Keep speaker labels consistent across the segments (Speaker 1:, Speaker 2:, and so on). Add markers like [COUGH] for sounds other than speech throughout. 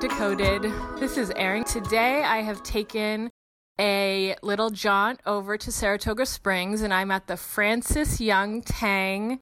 Speaker 1: welcome to Colored Decoded. This is Erin. Today I have taken a little jaunt over to Saratoga Springs and I'm at the Frances Young Tang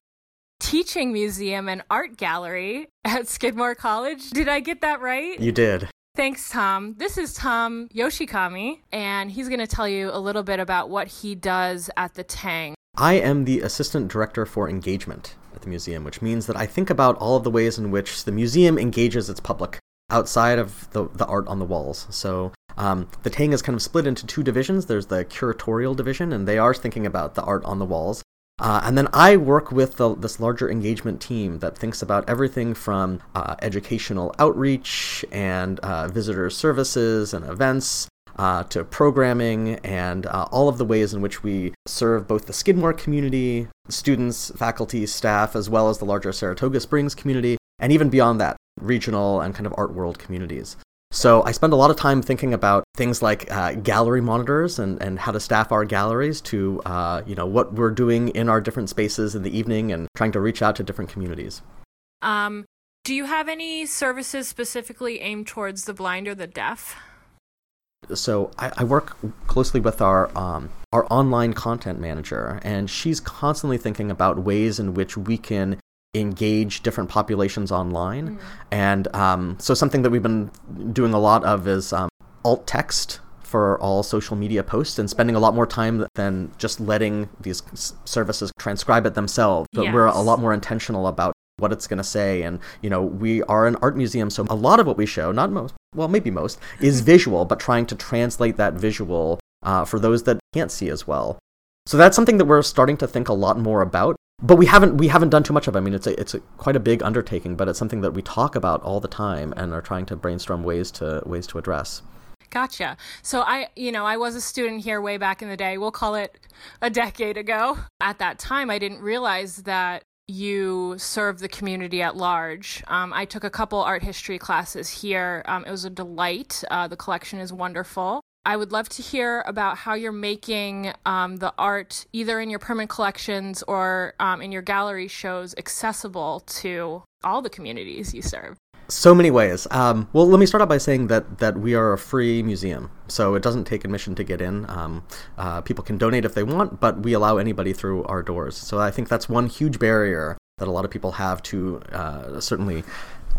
Speaker 1: Teaching Museum and Art Gallery [LAUGHS] at Skidmore College. Did I get that right?
Speaker 2: You did.
Speaker 1: Thanks, Tom. This is Tom Yoshikami, and he's going to tell you a little bit about what he does at the Tang.
Speaker 2: I am the Assistant Director for Engagement at the museum, which means that I think about all of the ways in which the museum engages its public outside of the, the art on the walls. So um, the Tang is kind of split into two divisions. There's the curatorial division, and they are thinking about the art on the walls. Uh, and then I work with the, this larger engagement team that thinks about everything from uh, educational outreach and uh, visitor services and events uh, to programming and uh, all of the ways in which we serve both the Skidmore community, students, faculty, staff, as well as the larger Saratoga Springs community, and even beyond that, regional and kind of art world communities. So I spend a lot of time thinking about things like uh, gallery monitors and, and how to staff our galleries to, uh, you know, what we're doing in our different spaces in the evening and trying to reach out to different communities.
Speaker 1: Um, do you have any services specifically aimed towards the blind or the deaf?
Speaker 2: So I, I work closely with our um, our online content manager, and she's constantly thinking about ways in which we can engage different populations online. Mm. And um, so something that we've been doing a lot of is um, alt text for all social media posts and spending a lot more time than just letting these services transcribe it themselves. But yes. we're a lot more intentional about what it's going to say and you know we are an art museum so a lot of what we show not most well maybe most is [LAUGHS] visual but trying to translate that visual uh, for those that can't see as well so that's something that we're starting to think a lot more about but we haven't we haven't done too much of. It. I mean, it's a, it's a, quite a big undertaking, but it's something that we talk about all the time and are trying to brainstorm ways to ways to address.
Speaker 1: Gotcha. So I, you know, I was a student here way back in the day. We'll call it a decade ago. At that time, I didn't realize that you serve the community at large. Um, I took a couple art history classes here. Um, it was a delight. Uh, the collection is wonderful. I would love to hear about how you're making um, the art, either in your permanent collections or um, in your gallery shows, accessible to all the communities you serve.
Speaker 2: So many ways. Um, well, let me start out by saying that that we are a free museum, so it doesn't take admission to get in. Um, uh, people can donate if they want, but we allow anybody through our doors. So I think that's one huge barrier that a lot of people have to uh, certainly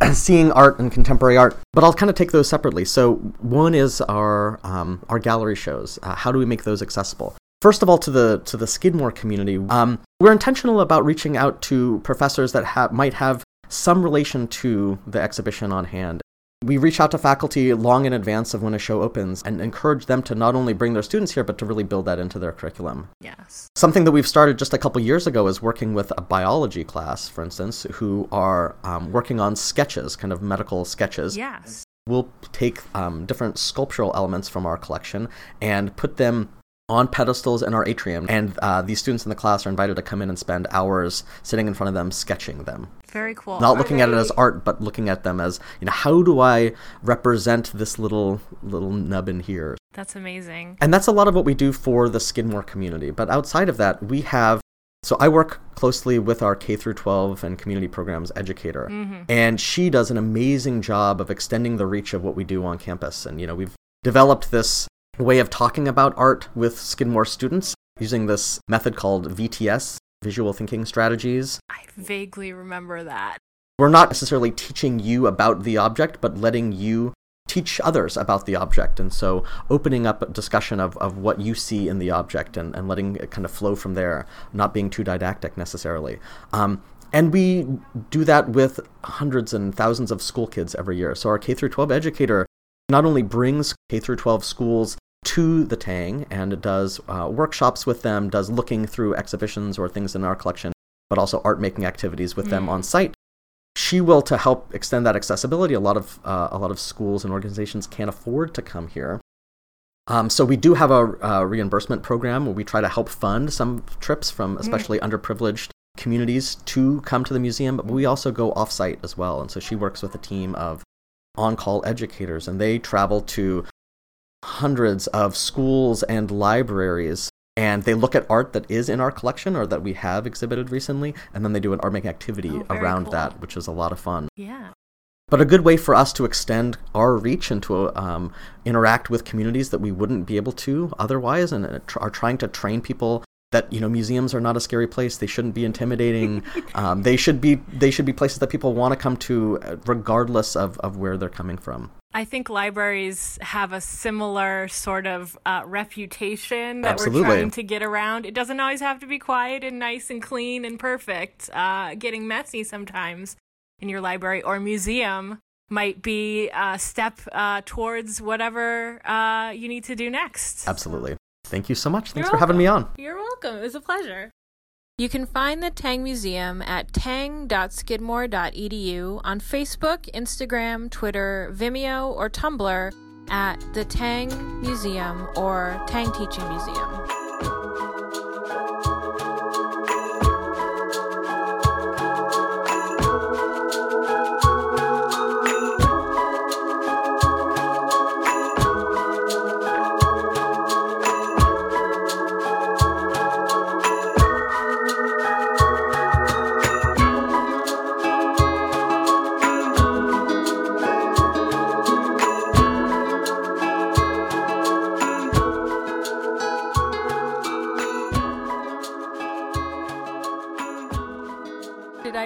Speaker 2: [CLEARS THROAT] seeing art and contemporary art. But I'll kind of take those separately. So one is our um, our gallery shows. Uh, how do we make those accessible? First of all, to the to the Skidmore community, um, we're intentional about reaching out to professors that ha- might have some relation to the exhibition on hand we reach out to faculty long in advance of when a show opens and encourage them to not only bring their students here, but to really build that into their curriculum.
Speaker 1: Yes.
Speaker 2: Something that we've started just a couple years ago is working with a biology class, for instance, who are um, working on sketches, kind of medical sketches.
Speaker 1: Yes.
Speaker 2: We'll take um, different sculptural elements from our collection and put them on pedestals in our atrium, and uh, these students in the class are invited to come in and spend hours sitting in front of them sketching them.
Speaker 1: Very cool.
Speaker 2: Not looking at it as art, but looking at them as you know, how do I represent this little little nub in here?
Speaker 1: That's amazing.
Speaker 2: And that's a lot of what we do for the Skidmore community. But outside of that, we have so I work closely with our K through 12 and community programs educator, mm-hmm. and she does an amazing job of extending the reach of what we do on campus. And you know, we've developed this way of talking about art with Skidmore students using this method called VTS, Visual Thinking Strategies.
Speaker 1: I vaguely remember that.
Speaker 2: We're not necessarily teaching you about the object, but letting you teach others about the object. And so opening up a discussion of, of what you see in the object and, and letting it kind of flow from there, not being too didactic necessarily. Um, and we do that with hundreds and thousands of school kids every year. So our K through 12 educator not only brings K through 12 schools to the Tang and does uh, workshops with them, does looking through exhibitions or things in our collection, but also art making activities with mm. them on site. She will to help extend that accessibility. A lot of uh, a lot of schools and organizations can't afford to come here. Um, so we do have a, reimbursement program where we try to help fund some trips from mm. especially mm. underprivileged communities to come to the museum, but we also go offsite as well. And so she works with a team of on-call educators, and they travel to hundreds of schools and libraries and they look at art that is in our collection or that we have exhibited recently and then they do an art making activity oh, around
Speaker 1: cool.
Speaker 2: that which is a lot of fun
Speaker 1: yeah
Speaker 2: but a good way for us to extend our reach and to um, interact with communities that we wouldn't be able to otherwise, and uh, are trying to train people that you know museums are not a scary place. They shouldn't be intimidating. [LAUGHS] um, they should be they should be places that people want to come to, uh, regardless of of where they're coming from.
Speaker 1: I think libraries have a similar sort of uh, reputation that
Speaker 2: Absolutely.
Speaker 1: we're trying to get around. It doesn't always have to be quiet and nice and clean and perfect. Uh, getting messy sometimes in your library or museum might be a step uh, towards whatever uh, you need to do next.
Speaker 2: Absolutely. Thank you so much. Thanks
Speaker 1: You're
Speaker 2: for having me on.
Speaker 1: You're welcome. It was a pleasure. You can find the Tang Museum at tang.skidmore.edu on Facebook, Instagram, Twitter, Vimeo, or Tumblr at the Tang Museum or Tang Teaching Museum.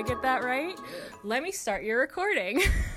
Speaker 1: Get that right? Let me start your recording. [LAUGHS]